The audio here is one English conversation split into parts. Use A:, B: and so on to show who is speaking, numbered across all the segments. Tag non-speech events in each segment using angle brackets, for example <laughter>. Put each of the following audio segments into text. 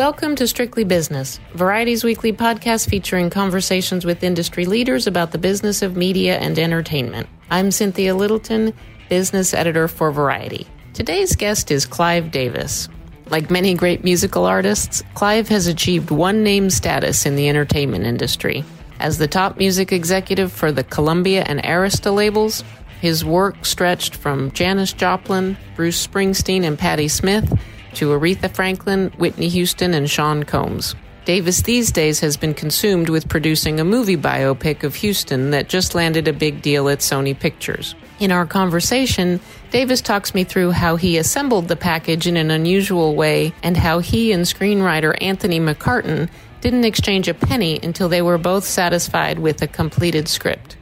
A: Welcome to Strictly Business, Variety's weekly podcast featuring conversations with industry leaders about the business of media and entertainment. I'm Cynthia Littleton, business editor for Variety. Today's guest is Clive Davis. Like many great musical artists, Clive has achieved one name status in the entertainment industry. As the top music executive for the Columbia and Arista labels, his work stretched from Janis Joplin, Bruce Springsteen, and Patti Smith to Aretha Franklin, Whitney Houston, and Sean Combs. Davis these days has been consumed with producing a movie biopic of Houston that just landed a big deal at Sony Pictures. In our conversation, Davis talks me through how he assembled the package in an unusual way and how he and screenwriter Anthony McCarten didn't exchange a penny until they were both satisfied with a completed script.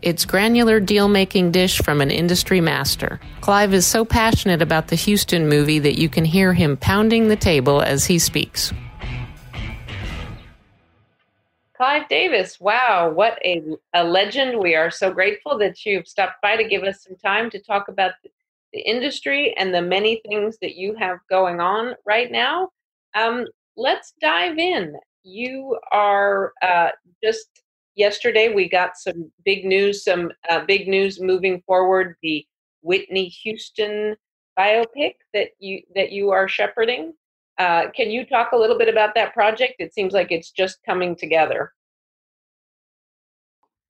A: It's granular deal making dish from an industry master. Clive is so passionate about the Houston movie that you can hear him pounding the table as he speaks. Clive Davis, wow, what a, a legend. We are so grateful that you've stopped by to give us some time to talk about the industry and the many things that you have going on right now. Um, let's dive in. You are uh, just yesterday we got some big news, some uh, big news moving forward. The Whitney Houston biopic that you that you are shepherding. Uh, can you talk a little bit about that project? It seems like it's just coming together.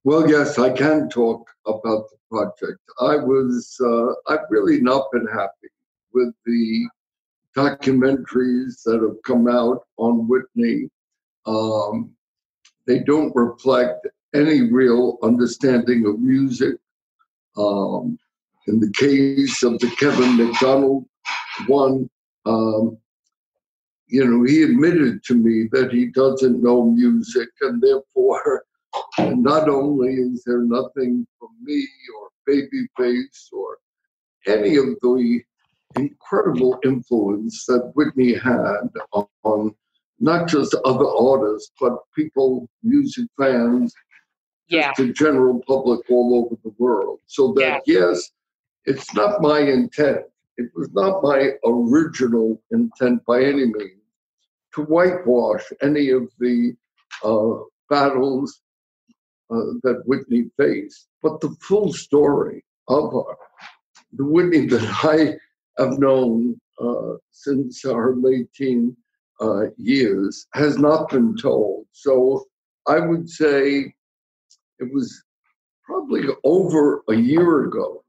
B: Well, yes, I can talk about the project. I was, uh, I've really not been happy with the documentaries that have come out on Whitney. Um, they don't reflect any real understanding of music. Um, in the case of the Kevin Macdonald one, um, you know, he admitted to me that he doesn't know music, and therefore, not only is there nothing for me or Babyface or any of the incredible influence that Whitney had on, on not just other artists, but people, music fans,
A: yeah.
B: the general public all over the world. So that, yeah. yes, it's not my intent. It was not my original intent by any means to whitewash any of the uh, battles uh, that Whitney faced, but the full story of her, the Whitney that I have known uh, since her late teen uh, years has not been told. So I would say it was probably over a year ago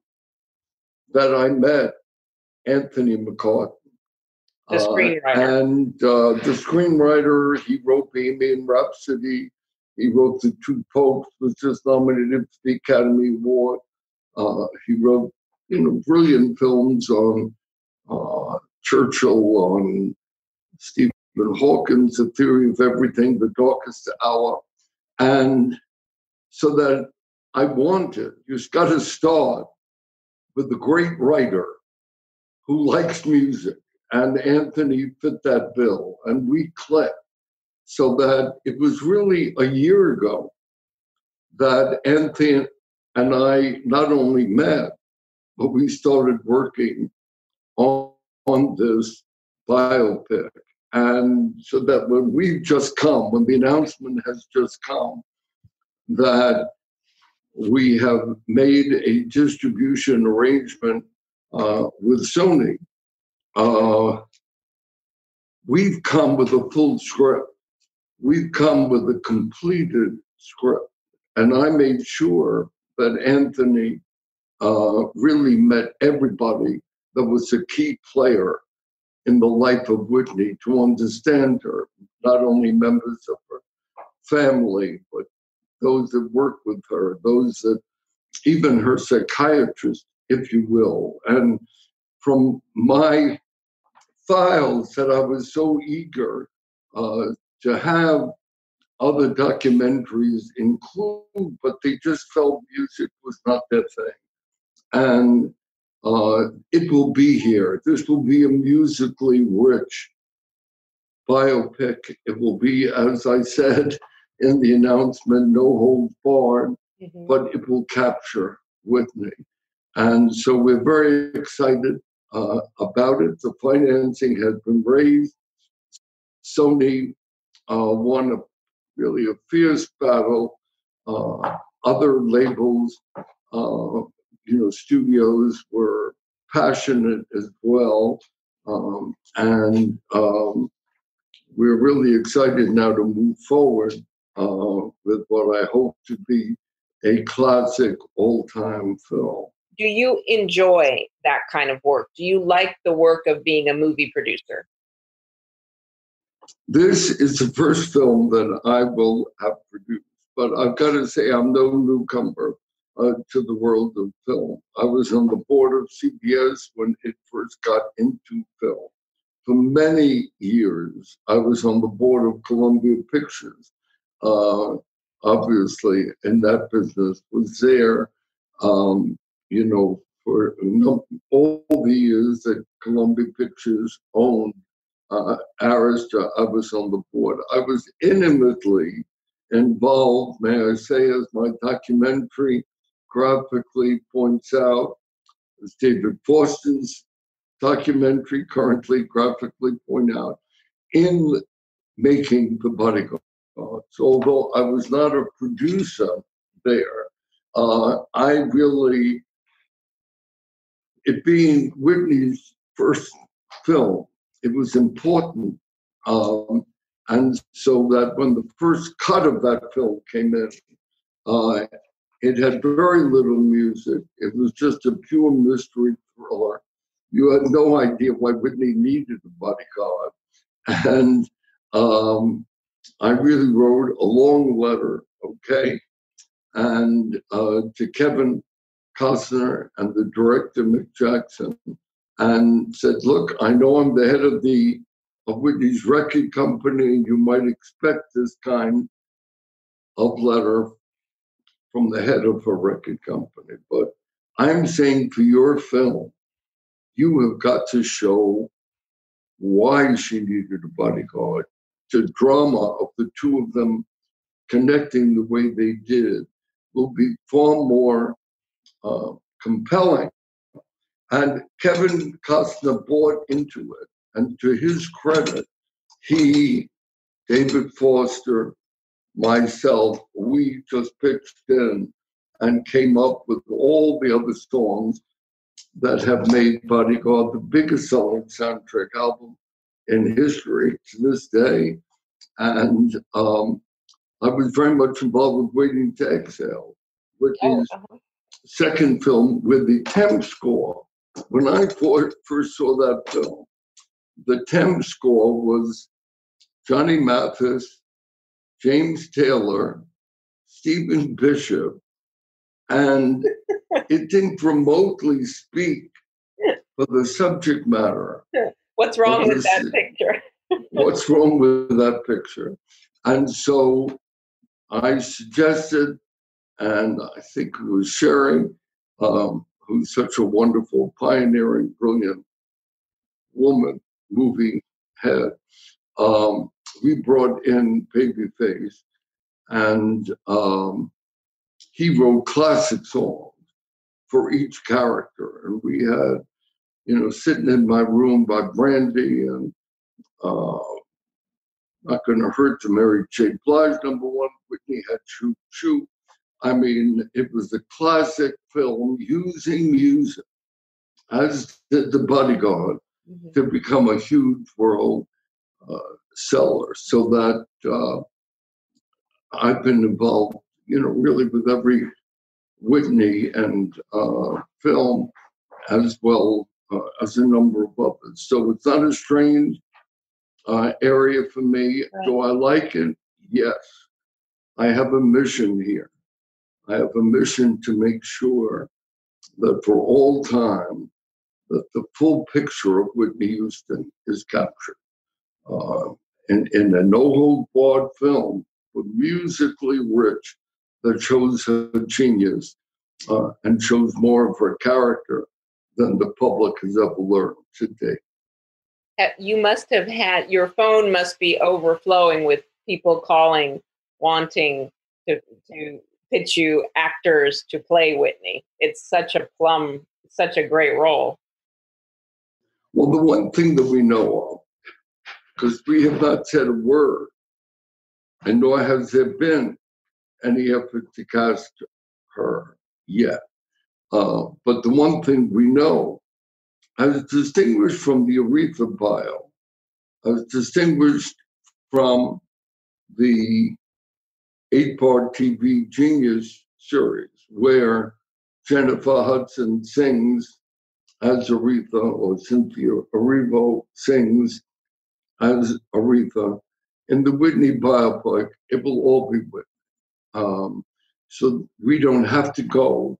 B: that I met Anthony McCarten.
A: The uh, screenwriter.
B: Uh, and uh, the screenwriter, he wrote Bohemian Rhapsody. He wrote The Two Popes, was just nominated for the Academy Award. Uh, he wrote, you know, brilliant films on uh, Churchill, on Steve Stephen Hawkins, The Theory of Everything, The Darkest Hour. And so that I wanted, you've got to start with the great writer who likes music. And Anthony fit that bill, and we clicked. So that it was really a year ago that Anthony and I not only met, but we started working on, on this biopic. And so that when we've just come, when the announcement has just come, that we have made a distribution arrangement uh, with Sony, uh, we've come with a full script. We've come with a completed script. And I made sure that Anthony uh, really met everybody that was a key player in the life of Whitney to understand her, not only members of her family, but those that worked with her, those that even her psychiatrist, if you will. And from my files that I was so eager uh, to have other documentaries include, but they just felt music was not their thing. And uh, it will be here. This will be a musically rich biopic. It will be, as I said in the announcement, no holds barred, mm-hmm. but it will capture Whitney. And so we're very excited uh, about it. The financing has been raised. Sony uh, won a really a fierce battle. Uh, other labels, uh, you know, studios were passionate as well. Um, and um, we're really excited now to move forward uh, with what I hope to be a classic old time film.
A: Do you enjoy that kind of work? Do you like the work of being a movie producer?
B: This is the first film that I will have produced, but I've got to say, I'm no newcomer uh, to the world of film. I was on the board of CBS when it first got into film. For many years, I was on the board of Columbia Pictures. Uh, obviously, in that business, was there, um, you know, for all the years that Columbia Pictures owned uh, Arista, I was on the board. I was intimately involved, may I say, as my documentary graphically points out, as David Foster's documentary currently graphically point out, in making The Bodyguard. So although I was not a producer there, uh, I really, it being Whitney's first film, it was important. Um, and so that when the first cut of that film came in, uh, it had very little music. It was just a pure mystery thriller. You had no idea why Whitney needed a bodyguard. And um, I really wrote a long letter, okay, and uh, to Kevin Costner and the director Mick Jackson, and said, "Look, I know I'm the head of the of Whitney's record company, and you might expect this kind of letter from the head of a record company, but I'm saying for your film, you have got to show why she needed a bodyguard. The drama of the two of them connecting the way they did will be far more uh, compelling. And Kevin Costner bought into it. And to his credit, he, David Foster, myself, we just pitched in and came up with all the other songs that have made Bodyguard the biggest selling soundtrack album in history to this day. And um, I was very much involved with Waiting to Exhale, which oh, is uh-huh. second film with the temp score. When I first saw that film, the temp score was Johnny Mathis, James Taylor, Stephen Bishop, and <laughs> it didn't remotely speak for the subject matter.
A: What's wrong with that picture? <laughs>
B: what's wrong with that picture? And so I suggested, and I think it was Sherry, um, who's such a wonderful, pioneering, brilliant woman, movie head. Um, we brought in Babyface, and um, he wrote classic songs for each character. And we had, you know, sitting in my room by Brandy and uh, Not Gonna Hurt to Mary J. Blige, number one. Whitney had Shoop Shoop. I mean, it was a classic film using music, as did The Bodyguard, mm-hmm. to become a huge world uh, seller. So that uh, I've been involved, you know, really with every Whitney and uh, film as well uh, as a number of others. So it's not a strange uh, area for me. Right. Do I like it? Yes. I have a mission here. I have a mission to make sure that for all time, that the full picture of Whitney Houston is captured. Uh, in, in a no hold barred film, but musically rich, that shows her genius uh, and shows more of her character than the public has ever learned to date.
A: You must have had your phone must be overflowing with people calling, wanting to, to pitch you actors to play Whitney. It's such a plum, such a great role.
B: Well, the one thing that we know of because we have not said a word, and nor has there been any effort to cast her yet. Uh, but the one thing we know, as distinguished from the Aretha bio, as distinguished from the eight-part TV Genius series, where Jennifer Hudson sings as Aretha, or Cynthia Erivo sings as Aretha. In the Whitney biopic, it will all be Whitney. Um, so we don't have to go.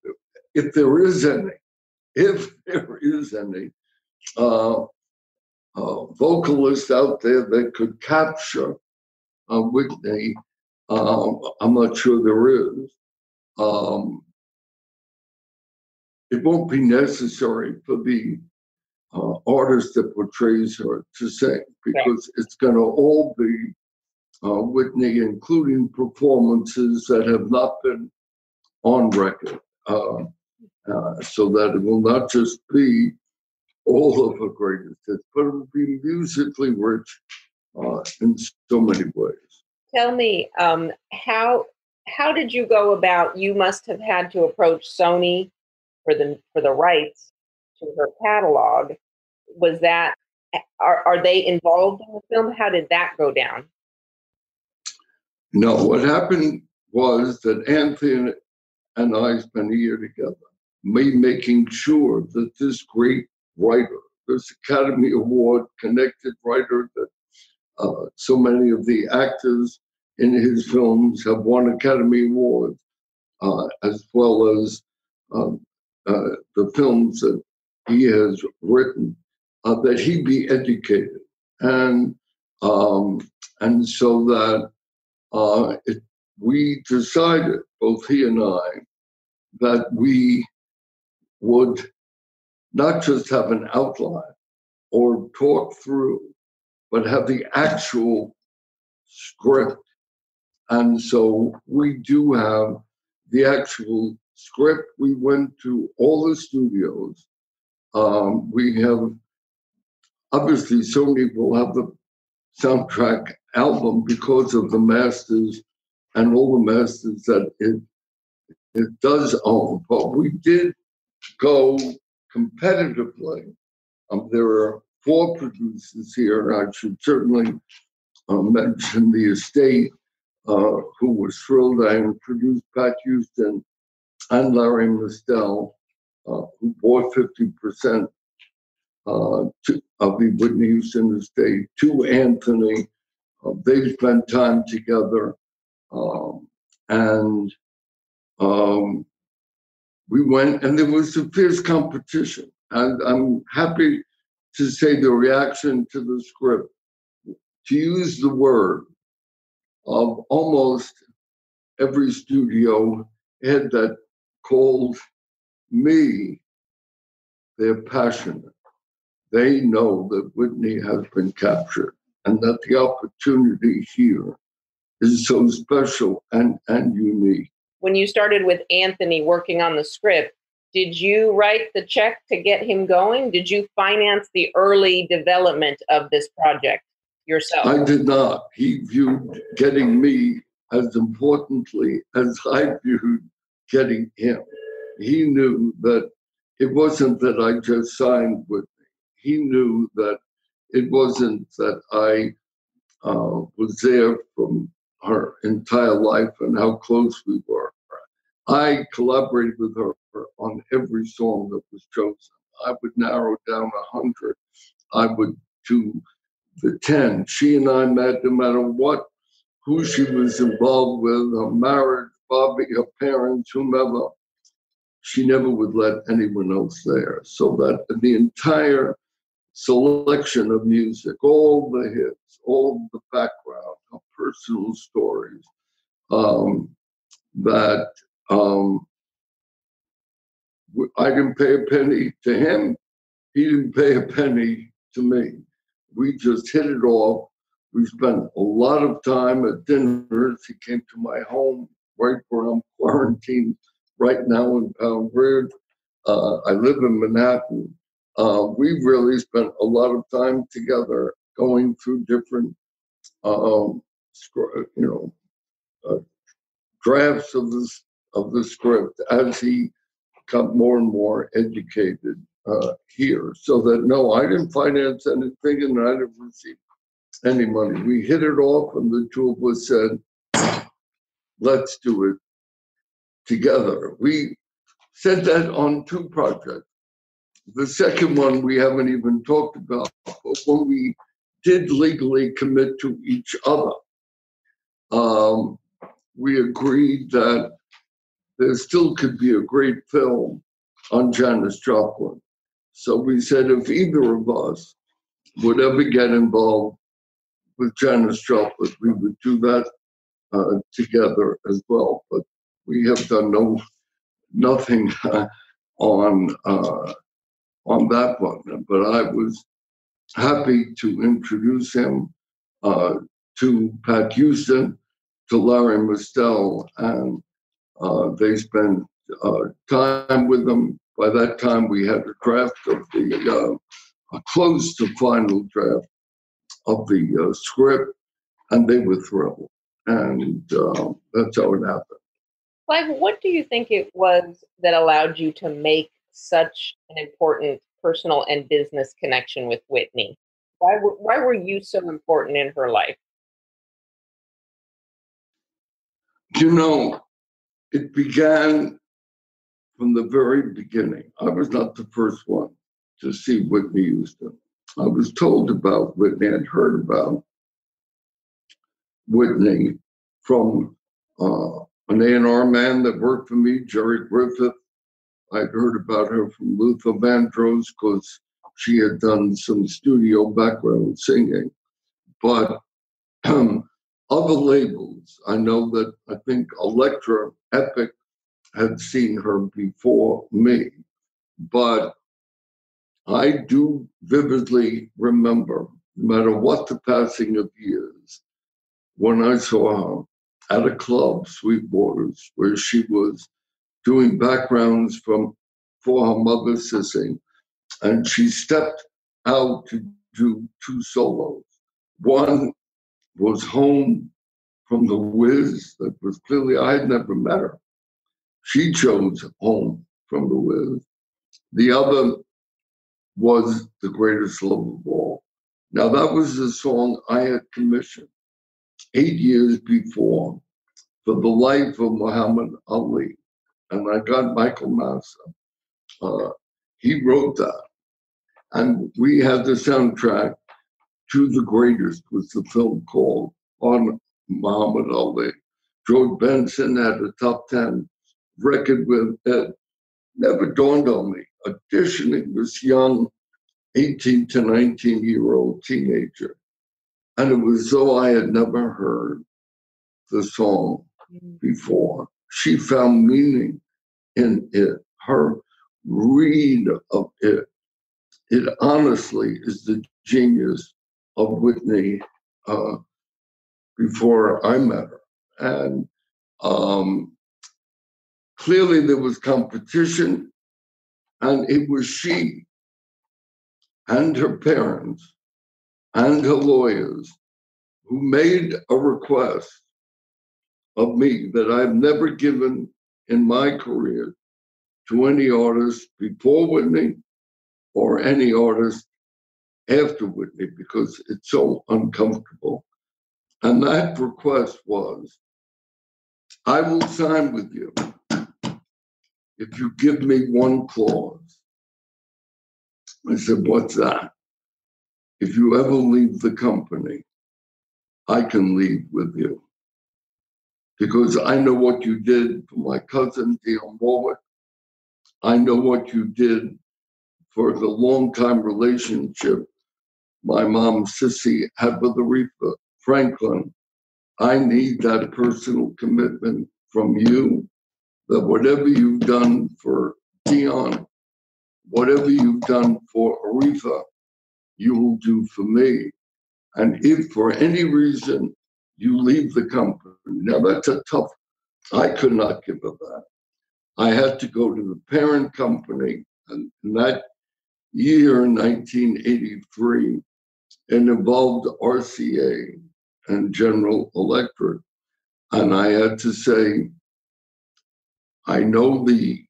B: If there is any, if there is any uh, uh, vocalist out there that could capture uh, Whitney, um, I'm not sure there is. Um, it won't be necessary for the uh, artist that portrays her to sing because it's going to all be uh, Whitney, including performances that have not been on record, uh, uh, so that it will not just be all of her greatest hits, but it will be musically rich uh, in so many ways.
A: Tell me, um, how how did you go about? You must have had to approach Sony for the for the rights to her catalog. Was that are are they involved in the film? How did that go down?
B: No, what happened was that Anthony and I spent a year together, me making sure that this great writer, this Academy Award connected writer that uh, so many of the actors in his films have won Academy Awards, uh, as well as um, uh, the films that he has written, uh, that he be educated, and um, and so that uh, it, we decided, both he and I, that we would not just have an outline or talk through, but have the actual script. And so we do have the actual script. We went to all the studios. Um, we have, obviously, Sony will have the soundtrack album because of the masters and all the masters that it it does own. But we did go competitively. Um, there are four producers here. I should certainly uh, mention the estate, uh, who was thrilled I introduced Pat Houston and Larry Mestel, uh, who bought 50% uh, to, of the Whitney Houston estate to Anthony. Uh, they spent time together. Um, and um, we went, and there was a fierce competition. And I'm happy to say the reaction to the script, to use the word of almost every studio had that called me, they're passionate. They know that Whitney has been captured and that the opportunity here is so special and, and unique
A: when you started with Anthony working on the script, did you write the check to get him going? Did you finance the early development of this project yourself?
B: I did not. He viewed getting me as importantly as I viewed getting him. He knew that it wasn't that I just signed with me. He knew that it wasn't that I uh, was there from her entire life and how close we were. I collaborated with her on every song that was chosen. I would narrow down a hundred. I would do the ten. She and I met no matter what, who she was involved with, her marriage, Bobby, her parents, whomever. She never would let anyone else there. So that the entire selection of music, all the hits, all the background, her personal stories, um, that um, I didn't pay a penny to him. He didn't pay a penny to me. We just hit it off. We spent a lot of time at dinners. He came to my home right where I'm quarantined right now in Pound Ridge. Uh, I live in Manhattan. Uh, we really spent a lot of time together, going through different, um, you know, uh, drafts of this of the script as he got more and more educated uh, here. So that no, I didn't finance anything, and I didn't receive any money. We hit it off, and the two of us said, "Let's do it together." We said that on two projects. The second one we haven't even talked about, but when we did legally commit to each other, um, we agreed that there still could be a great film on Janis Joplin. So we said if either of us would ever get involved with Janis Joplin, we would do that uh, together as well. But we have done no nothing uh, <laughs> on uh, on that one. But I was happy to introduce him uh, to Pat Houston, to Larry Mestel, and uh, they spent uh, time with them. By that time, we had a draft of the uh, close to final draft of the script, and they were thrilled. And that's how it happened.
A: Clive, what do you think it was that allowed you to make such an important personal and business connection with Whitney? Why were, why were you so important in her life?
B: You know, it began from the very beginning. I was not the first one to see Whitney Houston. I was told about Whitney, I'd heard about Whitney from uh, an A&R man that worked for me, Gerry Griffith. I'd heard about her from Luther Vandross because she had done some studio background singing. But other labels, I know that I think Elektra Epic had seen her before me, but I do vividly remember, no matter what the passing of years, when I saw her at a club, Sweet Sweetwaters, where she was doing backgrounds from for her mother sissing, and she stepped out to do two solos. One was home from the Wiz that was clearly I had never met her. She chose home from the Wiz. The other was the greatest love of all. Now that was the song I had commissioned eight years before for the life of Muhammad Ali. And I got Michael Masser. Uh, he wrote that. And we had the soundtrack to The Greatest, was the film called, on Muhammad Ali. George Benson had a top 10 record with it. Never dawned on me. Auditioning this young 18 to 19 year old teenager. And it was though I had never heard the song mm-hmm. before. She found meaning in it. Her read of it, it honestly is the genius of Whitney uh, before I met her. And um, clearly there was competition, and it was she and her parents and her lawyers who made a request of me that I've never given in my career to any artist before Whitney or any artist after Whitney because it's so uncomfortable. And that request was I will sign with you if you give me one clause. I said, What's that? If you ever leave the company, I can leave with you. Because I know what you did for my cousin, Dionne Warwick. I know what you did for the long time relationship my mom, Cissy, had with Aretha uh, Franklin. I need that personal commitment from you that whatever you've done for Dionne, whatever you've done for Aretha, you will do for me. And if for any reason you leave the company, now that's a tough, I could not give up that. I had to go to the parent company, and that year, 1983, it involved RCA and General Electric. And I had to say, I know the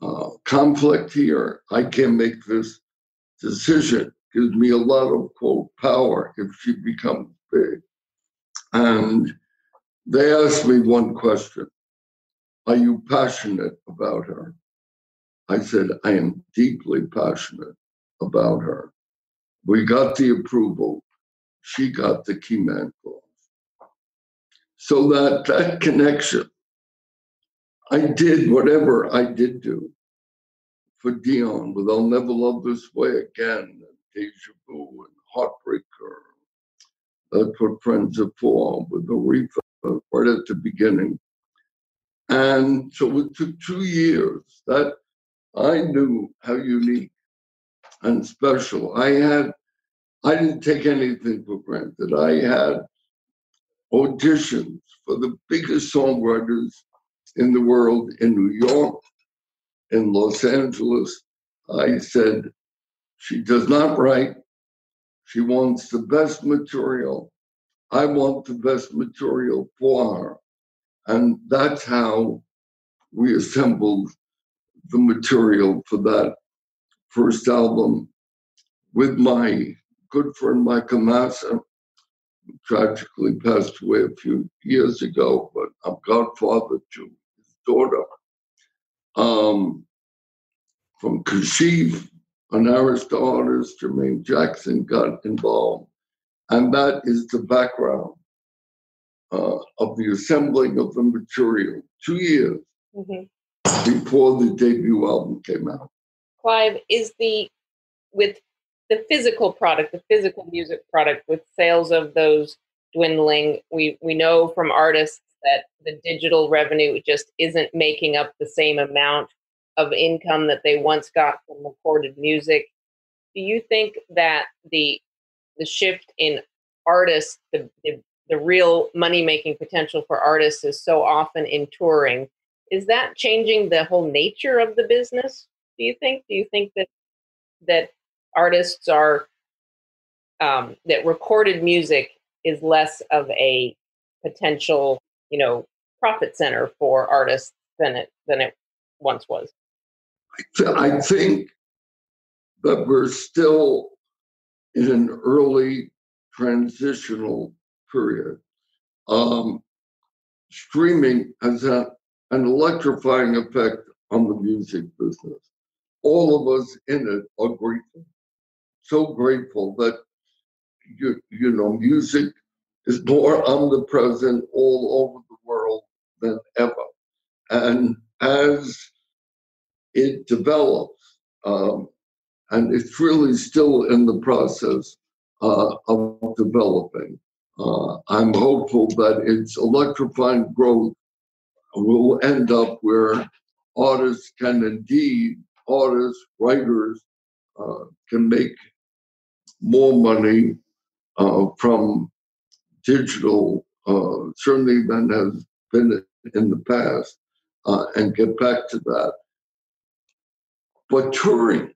B: uh, conflict here. I can't make this decision. Gives me a lot of quote power if she becomes big. And they asked me one question Are you passionate about her? I said, I am deeply passionate about her. We got the approval. She got the key man clause. So that that connection, I did whatever I did do for Dionne with I'll Never Love This Way Again, Deja Vu, and Heartbreaker. Uh, That's what friends are for with Aretha right at the beginning. And so it took two years that I knew how unique and special. I had, I didn't take anything for granted. I had auditions for the biggest songwriters in the world in New York, in Los Angeles. I said, she does not write. She wants the best material. I want the best material for her. And that's how we assembled the material for that first album with my good friend Michael Masser, tragically passed away a few years ago, but I'm godfather to his daughter. Um, from Kashif, an Arista artist, Jermaine Jackson got involved. And that is the background uh, of the assembling of the material. Two years mm-hmm before the debut album came out.
A: Clive, is the with the physical product, the physical music product, with sales of those dwindling, we we know from artists that the digital revenue just isn't making up the same amount of income that they once got from recorded music. Do you think that the the shift in artists, the, the, the real money making potential for artists is so often in touring is that changing the whole nature of the business do you think do you think that that artists are um, that recorded music is less of a potential you know profit center for artists than it than it once was
B: i think that we're still in an early transitional period um, streaming has had an electrifying effect on the music business. All of us in it are grateful, so grateful that you, you know music is more omnipresent all over the world than ever. And as it develops, um, and it's really still in the process uh, of developing, uh, I'm hopeful that its electrifying growth will end up where artists can indeed, artists, writers uh, can make more money uh, from digital, uh, certainly than has been in the past, uh, and get back to that. But touring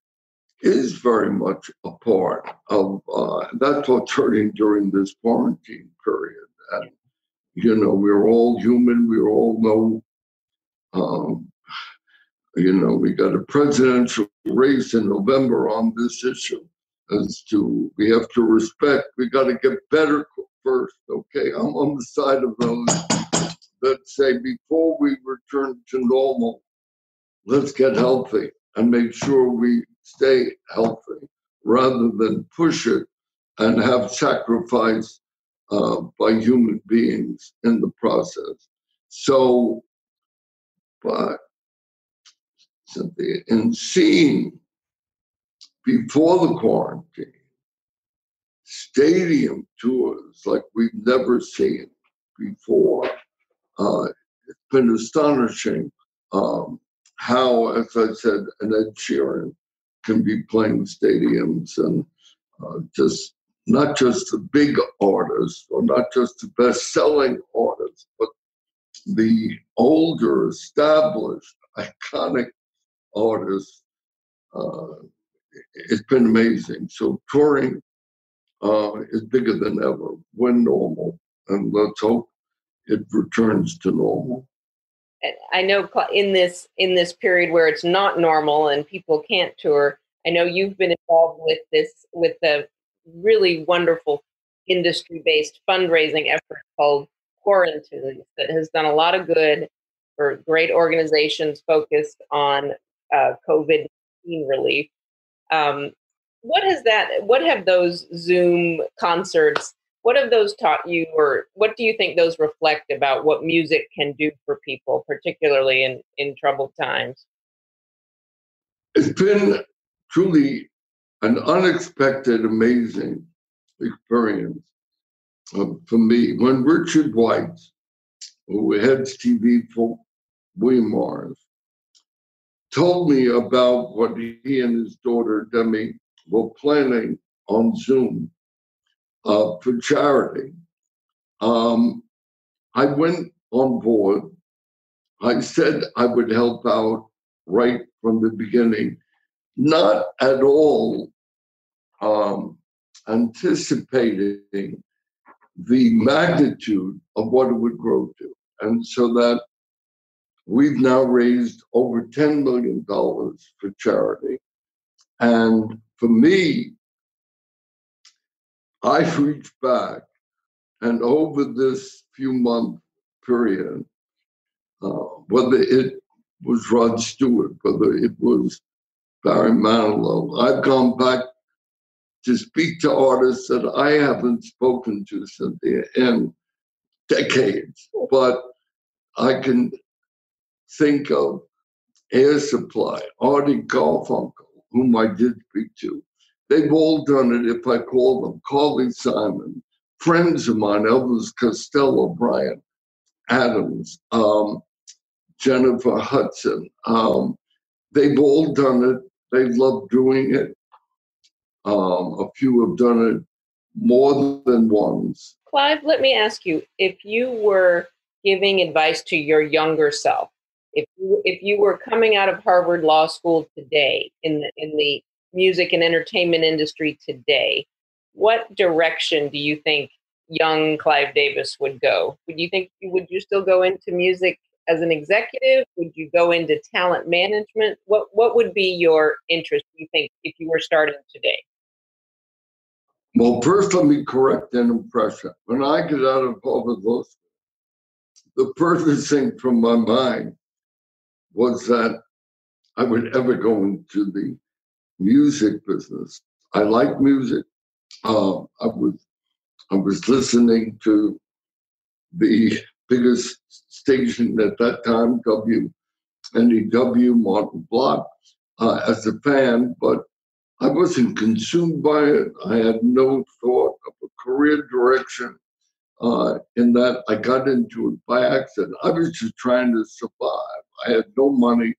B: is very much a part of uh, that's what's hurting during this quarantine period. And you know, we're all human. We all know, um, you know, we got a presidential race in November on this issue as to we have to respect. We got to get better first. Okay, I'm on the side of those that say before we return to normal, let's get healthy and make sure we stay healthy rather than push it and have sacrifice uh, by human beings in the process. So, but Cynthia, in seeing before the quarantine, stadium tours like we've never seen before. Uh, it's been astonishing um, how, as I said, an Ed Sheeran can be playing stadiums and uh, just not just the big artists or not just the best selling artists, but the older, established, iconic artists. Uh, it's been amazing. So touring uh, is bigger than ever when normal. And let's hope it returns to normal.
A: I know in this in this period where it's not normal and people can't tour, I know you've been involved with this with the really wonderful industry-based fundraising effort called Quarantunes that has done a lot of good for great organizations focused on uh, COVID relief. Um, what has that? What have those Zoom concerts? What have those taught you, or what do you think those reflect about what music can do for people, particularly in in troubled times?
B: It's been truly an unexpected, amazing experience uh, for me. When Richard Weitz, who heads TV for William Morris, told me about what he and his daughter Demi were planning on Zoom uh, for charity. Um, I went on board. I said I would help out right from the beginning, not at all um, anticipating the magnitude of what it would grow to. And so that We've now raised over $10 million for charity. And for me, I've reached back and over this few month period, uh, whether it was Rod Stewart, whether it was Barry Manilow, I've gone back to speak to artists that I haven't spoken to, Cynthia, in decades. But I can think of Air Supply, Artie Garfunkel, whom I did speak to. They've all done it if I call them Carly Simon, friends of mine, Elvis Costello, Bryan Adams, um, Jennifer Hudson. Um, they've all done it. They love doing it. Um, a few have done it more than once.
A: Clive, let me ask you if you were giving advice to your younger self, if you, if you were coming out of Harvard Law School today in the, in the music and entertainment industry today, what direction do you think young Clive Davis would go? Would you think would you still go into music as an executive? Would you go into talent management? What what would be your interest? You think if you were starting today?
B: Well, first let me correct an impression. When I get out of Harvard Law School, the furthest thing from my mind was that I would ever go into the music business. I like music. Uh, I was I was listening to the biggest station at that time, WNEW, Martin Block, uh, as a fan, but I wasn't consumed by it. I had no thought of a career direction. Uh, in that I got into it by accident. I was just trying to survive. I had no money.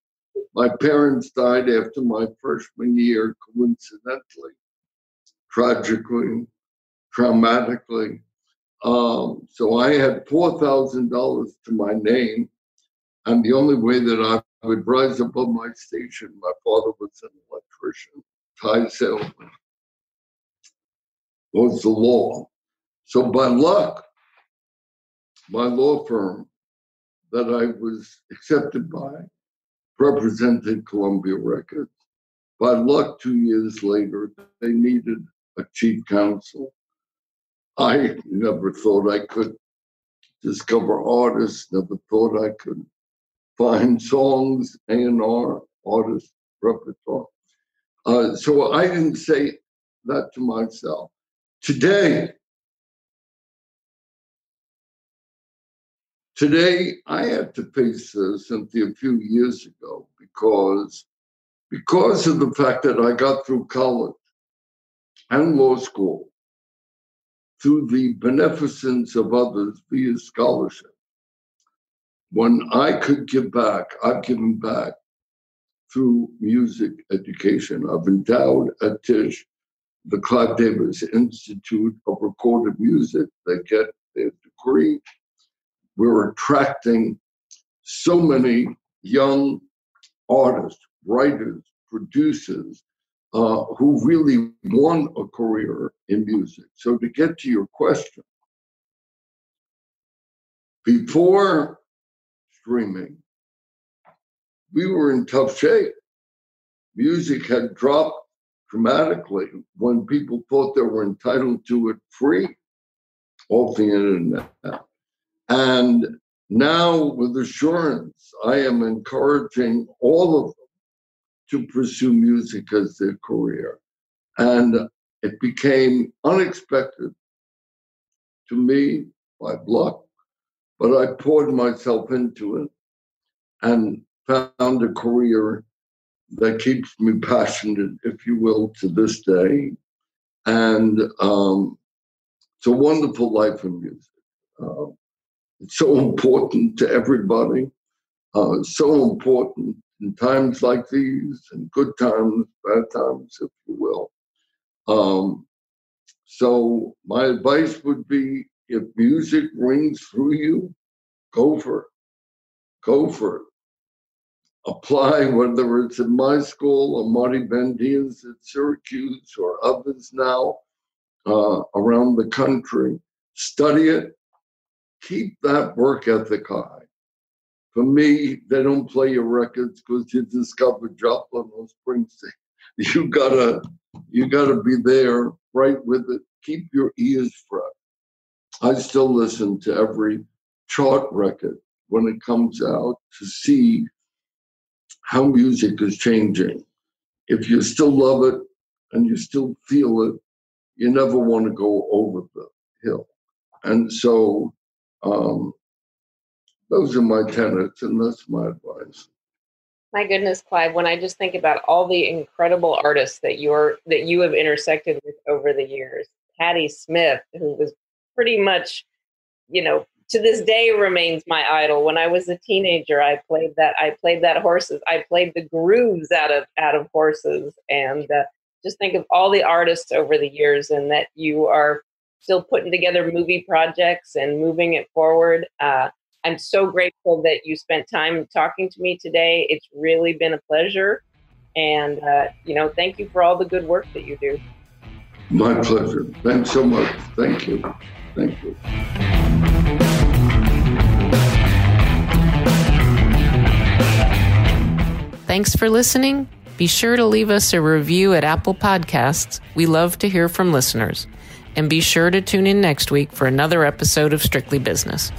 B: My parents died after my freshman year, coincidentally, tragically, traumatically. Um, so I had $4,000 to my name. And the only way that I would rise above my station, my father was an electrician, tie salesman, was the law. So by luck, my law firm that I was accepted by represented Columbia Records. By luck, two years later, they needed a chief counsel. I never thought I could discover artists, never thought I could find songs, A&R, artist repertoire. Uh, so I didn't say that to myself. Today, Today, I had to face uh, Cynthia a few years ago because, because of the fact that I got through college and law school through the beneficence of others via scholarship. When I could give back, I've given back through music education. I've endowed at Tisch the Clive Davis Institute of Recorded Music. They get their degree we're attracting so many young artists, writers, producers uh, who really want a career in music. So, to get to your question, before streaming, we were in tough shape. Music had dropped dramatically when people thought they were entitled to it free off the internet. And now, with assurance, I am encouraging all of them to pursue music as their career. And it became unexpected to me by luck, but I poured myself into it and found a career that keeps me passionate, if you will, to this day. And um, it's a wonderful life in music. Uh, so important to everybody, uh, so important in times like these, and good times, bad times, if you will. Um, so, my advice would be if music rings through you, go for it. Go for it apply, whether it's in my school or Marty Bandier's at Syracuse or others now uh, around the country. Study it. Keep that work ethic high. For me, they don't play your records because you discover Joplin or Springsteen. <laughs> You gotta, you gotta be there, right with it. Keep your ears fresh. I still listen to every chart record when it comes out to see how music is changing. If you still love it and you still feel it, you never want to go over the hill. And so um, those are my tenets, and that's my advice.
A: My goodness, Clive, when I just think about all the incredible artists that you're that you have intersected with over the years, Patti Smith, who was pretty much, you know, to this day remains my idol. When I was a teenager, I played that. I played that horses. I played the grooves out of out of horses, and uh, just think of all the artists over the years, and that you are still putting together movie projects and moving it forward. Uh, I'm so grateful that you spent time talking to me today. It's really been a pleasure, and uh, you know, thank you for all the good work that you do.
B: My pleasure. Thanks so much. Thank you. Thank you.
A: Thanks for listening. Be sure to leave us a review at Apple Podcasts. We love to hear from listeners. And be sure to tune in next week for another episode of Strictly Business.